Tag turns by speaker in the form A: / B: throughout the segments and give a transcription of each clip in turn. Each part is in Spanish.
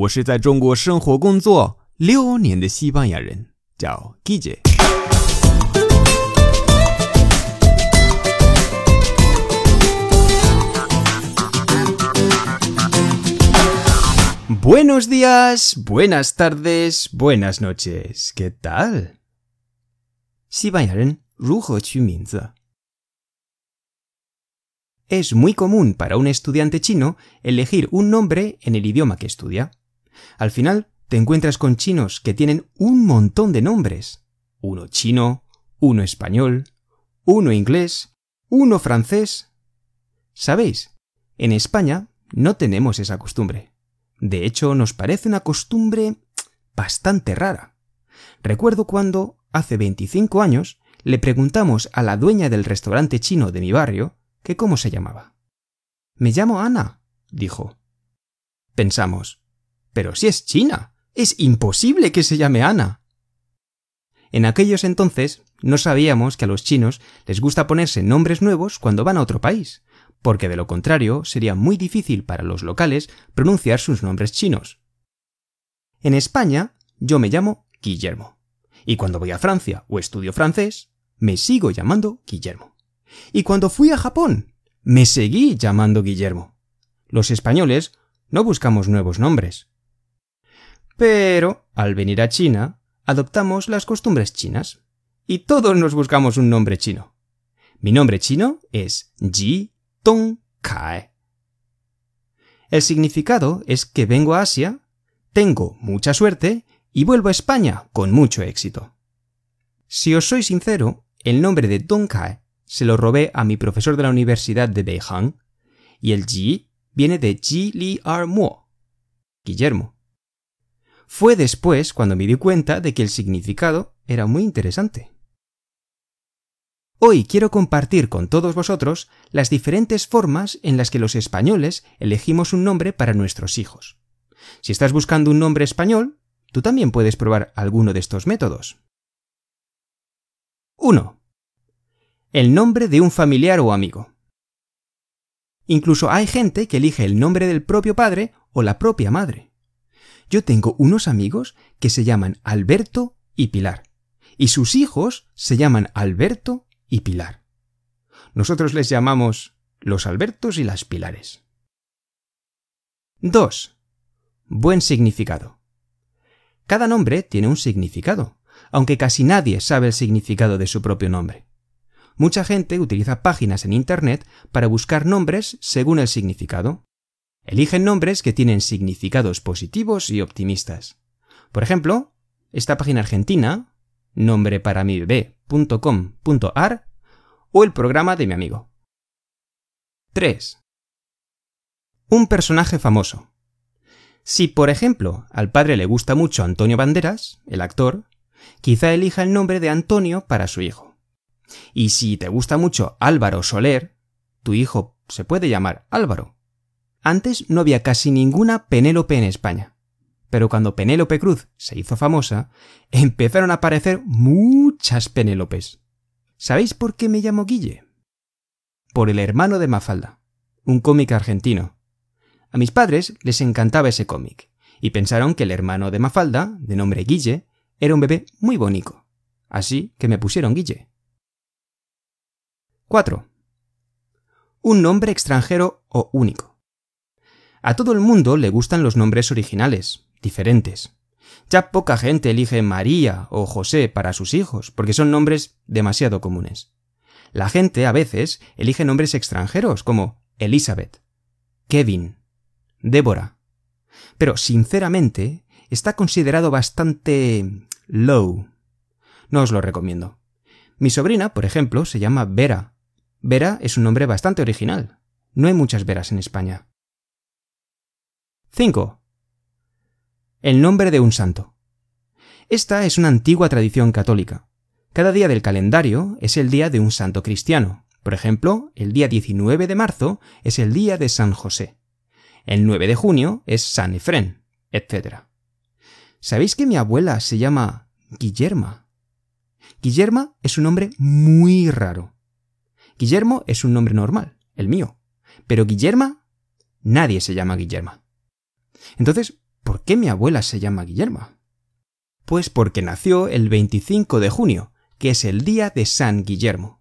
A: 我是在中国生活工作六年的西班牙人，叫 Guille。 Buenos días, buenas tardes, buenas noches. ¿Qué tal? 西班牙人如何取名字？Es muy común para un estudiante chino elegir un nombre en el idioma que estudia. Al final te encuentras con chinos que tienen un montón de nombres. Uno chino, uno español, uno inglés, uno francés. ¿Sabéis? En España no tenemos esa costumbre. De hecho, nos parece una costumbre bastante rara. Recuerdo cuando, hace 25 años, le preguntamos a la dueña del restaurante chino de mi barrio que cómo se llamaba. Me llamo Ana, dijo. Pensamos, pero si es china, es imposible que se llame Ana. En aquellos entonces no sabíamos que a los chinos les gusta ponerse nombres nuevos cuando van a otro país, porque de lo contrario sería muy difícil para los locales pronunciar sus nombres chinos. En España yo me llamo Guillermo, y cuando voy a Francia o estudio francés, me sigo llamando Guillermo. Y cuando fui a Japón, me seguí llamando Guillermo. Los españoles no buscamos nuevos nombres. Pero, al venir a China, adoptamos las costumbres chinas. Y todos nos buscamos un nombre chino. Mi nombre chino es Ji Tong Kai. El significado es que vengo a Asia, tengo mucha suerte y vuelvo a España con mucho éxito. Si os soy sincero, el nombre de Dong Kai se lo robé a mi profesor de la Universidad de Beihang, y el Ji viene de Ji Li Er Mo, Guillermo. Fue después cuando me di cuenta de que el significado era muy interesante. Hoy quiero compartir con todos vosotros las diferentes formas en las que los españoles elegimos un nombre para nuestros hijos. Si estás buscando un nombre español, tú también puedes probar alguno de estos métodos. 1 el nombre de un familiar o amigo. Incluso hay gente que elige el nombre del propio padre o la propia madre. Yo tengo unos amigos que se llaman Alberto y Pilar, y sus hijos se llaman Alberto y Pilar. Nosotros les llamamos los Albertos y las Pilares. 2. Buen significado. Cada nombre tiene un significado, aunque casi nadie sabe el significado de su propio nombre. Mucha gente utiliza páginas en Internet para buscar nombres según el significado. Eligen nombres que tienen significados positivos y optimistas. Por ejemplo, esta página argentina, nombreparamibebé.com.ar o el programa de mi amigo. 3. Un personaje famoso. Si, por ejemplo, al padre le gusta mucho Antonio Banderas, el actor, quizá elija el nombre de Antonio para su hijo. Y si te gusta mucho Álvaro Soler, tu hijo se puede llamar Álvaro. Antes no había casi ninguna Penélope en España. Pero cuando Penélope Cruz se hizo famosa, empezaron a aparecer muchas Penélopes. ¿Sabéis por qué me llamo Guille? Por el hermano de Mafalda, un cómic argentino. A mis padres les encantaba ese cómic, y pensaron que el hermano de Mafalda, de nombre Guille, era un bebé muy bonito. Así que me pusieron Guille. 4. Un nombre extranjero o único. A todo el mundo le gustan los nombres originales, diferentes. Ya poca gente elige María o José para sus hijos, porque son nombres demasiado comunes. La gente a veces elige nombres extranjeros como Elizabeth, Kevin, Débora. Pero, sinceramente, está considerado bastante low. No os lo recomiendo. Mi sobrina, por ejemplo, se llama Vera, Vera es un nombre bastante original. No hay muchas Veras en España. 5. El nombre de un santo. Esta es una antigua tradición católica. Cada día del calendario es el día de un santo cristiano. Por ejemplo, el día 19 de marzo es el día de San José. El 9 de junio es San Efrén, etc. ¿Sabéis que mi abuela se llama Guillerma? Guillerma es un nombre muy raro. Guillermo es un nombre normal, el mío. Pero Guillerma, nadie se llama Guillerma. Entonces, ¿por qué mi abuela se llama Guillermo? Pues porque nació el 25 de junio, que es el día de San Guillermo.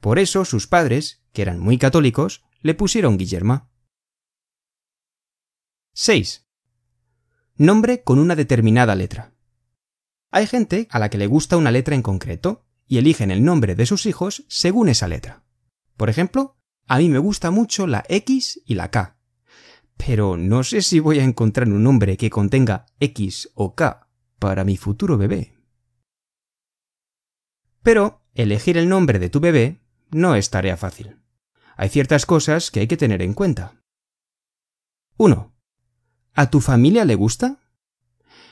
A: Por eso sus padres, que eran muy católicos, le pusieron Guillermo. 6. Nombre con una determinada letra. Hay gente a la que le gusta una letra en concreto y eligen el nombre de sus hijos según esa letra. Por ejemplo, a mí me gusta mucho la X y la K. Pero no sé si voy a encontrar un nombre que contenga X o K para mi futuro bebé. Pero elegir el nombre de tu bebé no es tarea fácil. Hay ciertas cosas que hay que tener en cuenta. 1. ¿A tu familia le gusta?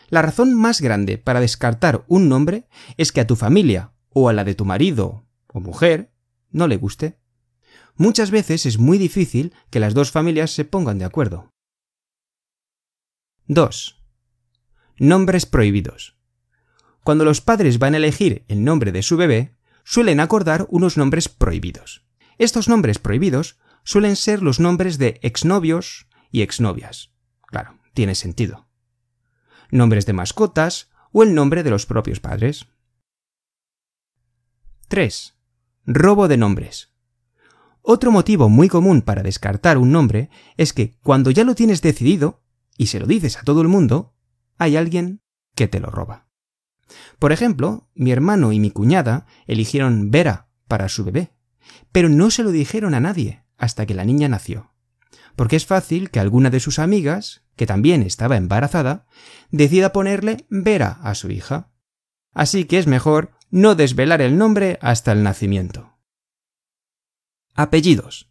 A: La razón más grande para descartar un nombre es que a tu familia o a la de tu marido o mujer no le guste. Muchas veces es muy difícil que las dos familias se pongan de acuerdo. 2. Nombres prohibidos. Cuando los padres van a elegir el nombre de su bebé, suelen acordar unos nombres prohibidos. Estos nombres prohibidos suelen ser los nombres de exnovios y exnovias. Claro, tiene sentido. Nombres de mascotas o el nombre de los propios padres. 3. Robo de nombres. Otro motivo muy común para descartar un nombre es que cuando ya lo tienes decidido y se lo dices a todo el mundo, hay alguien que te lo roba. Por ejemplo, mi hermano y mi cuñada eligieron Vera para su bebé, pero no se lo dijeron a nadie hasta que la niña nació porque es fácil que alguna de sus amigas, que también estaba embarazada, decida ponerle Vera a su hija. Así que es mejor no desvelar el nombre hasta el nacimiento. Apellidos.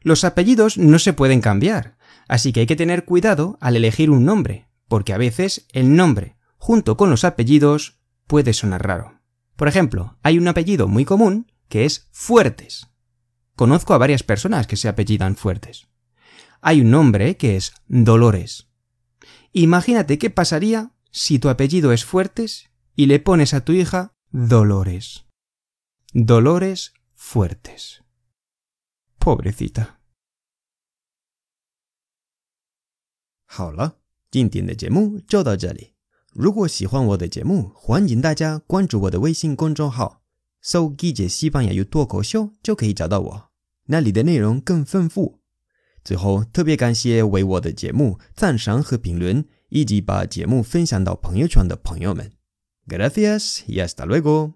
A: Los apellidos no se pueden cambiar, así que hay que tener cuidado al elegir un nombre, porque a veces el nombre, junto con los apellidos, puede sonar raro. Por ejemplo, hay un apellido muy común que es Fuertes. Conozco a varias personas que se apellidan Fuertes hay un nombre que es Dolores. Imagínate qué pasaría si tu apellido es Fuertes y le pones a tu hija Dolores. Dolores Fuertes. Pobrecita.
B: 好了，今天的节目就到这里。如果喜欢我的节目，欢迎大家关注我的微信公众号“搜记者西班牙语脱口秀”，就可以找到我。那里的内容更丰富。最后，特别感谢为我的节目赞赏和评论，以及把节目分享到朋友圈的朋友们。Gracias y hasta luego。